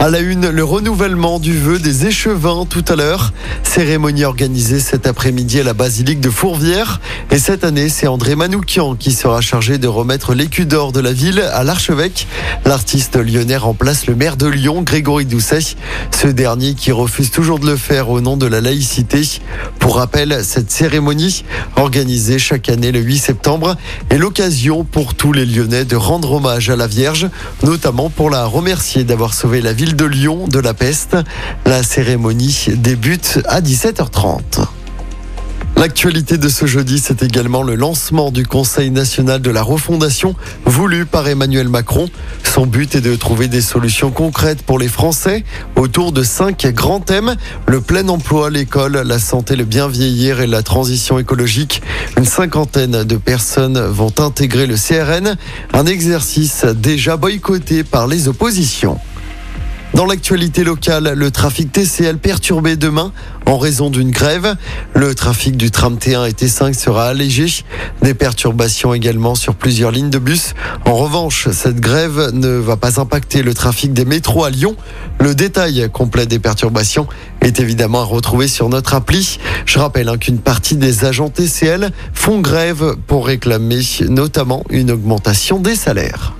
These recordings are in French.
À la une, le renouvellement du vœu des échevins tout à l'heure. Cérémonie organisée cet après-midi à la basilique de Fourvière. Et cette année, c'est André Manoukian qui sera chargé de remettre l'écu d'or de la ville à l'archevêque. L'artiste lyonnais remplace le maire de Lyon, Grégory Doucet. Ce dernier qui refuse toujours de le faire au nom de la laïcité. Pour rappel, cette cérémonie, organisée chaque année le 8 septembre, est l'occasion pour tous les Lyonnais de rendre hommage à la Vierge, notamment pour la remercier d'avoir sauvé la ville de Lyon de la peste. La cérémonie débute à 17h30. L'actualité de ce jeudi, c'est également le lancement du Conseil national de la refondation voulu par Emmanuel Macron. Son but est de trouver des solutions concrètes pour les Français autour de cinq grands thèmes. Le plein emploi, l'école, la santé, le bien vieillir et la transition écologique. Une cinquantaine de personnes vont intégrer le CRN, un exercice déjà boycotté par les oppositions. Dans l'actualité locale, le trafic TCL perturbé demain en raison d'une grève. Le trafic du tram T1 et T5 sera allégé. Des perturbations également sur plusieurs lignes de bus. En revanche, cette grève ne va pas impacter le trafic des métros à Lyon. Le détail complet des perturbations est évidemment à retrouver sur notre appli. Je rappelle hein, qu'une partie des agents TCL font grève pour réclamer notamment une augmentation des salaires.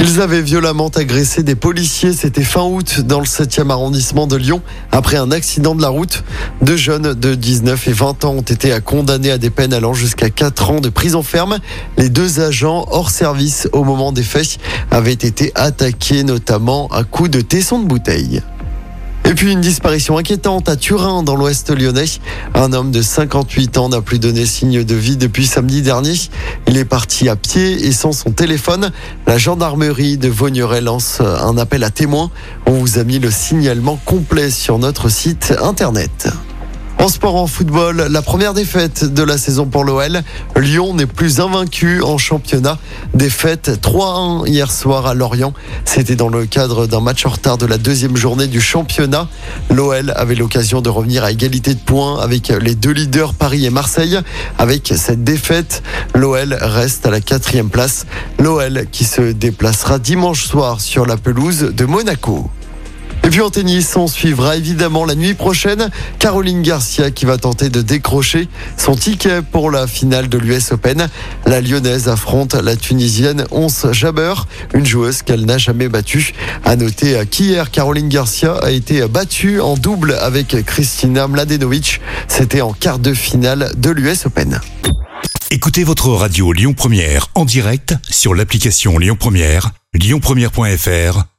Ils avaient violemment agressé des policiers, c'était fin août dans le 7e arrondissement de Lyon. Après un accident de la route, deux jeunes de 19 et 20 ans ont été condamnés à des peines allant jusqu'à 4 ans de prison ferme. Les deux agents hors service au moment des faits avaient été attaqués notamment à coups de tesson de bouteille. Et puis une disparition inquiétante à Turin, dans l'ouest lyonnais. Un homme de 58 ans n'a plus donné signe de vie depuis samedi dernier. Il est parti à pied et sans son téléphone. La gendarmerie de Vaugneray lance un appel à témoins. On vous a mis le signalement complet sur notre site internet. En sport, en football, la première défaite de la saison pour l'OL. Lyon n'est plus invaincu en championnat. Défaite 3-1 hier soir à Lorient. C'était dans le cadre d'un match en retard de la deuxième journée du championnat. L'OL avait l'occasion de revenir à égalité de points avec les deux leaders Paris et Marseille. Avec cette défaite, l'OL reste à la quatrième place. L'OL qui se déplacera dimanche soir sur la pelouse de Monaco. Et puis en tennis, on suivra évidemment la nuit prochaine Caroline Garcia qui va tenter de décrocher son ticket pour la finale de l'US Open. La Lyonnaise affronte la Tunisienne Ons Jabber, une joueuse qu'elle n'a jamais battue. À noter qu'hier, Caroline Garcia a été battue en double avec Christina Mladenovic. C'était en quart de finale de l'US Open. Écoutez votre radio Lyon Première en direct sur l'application Lyon Première, lyonpremière.fr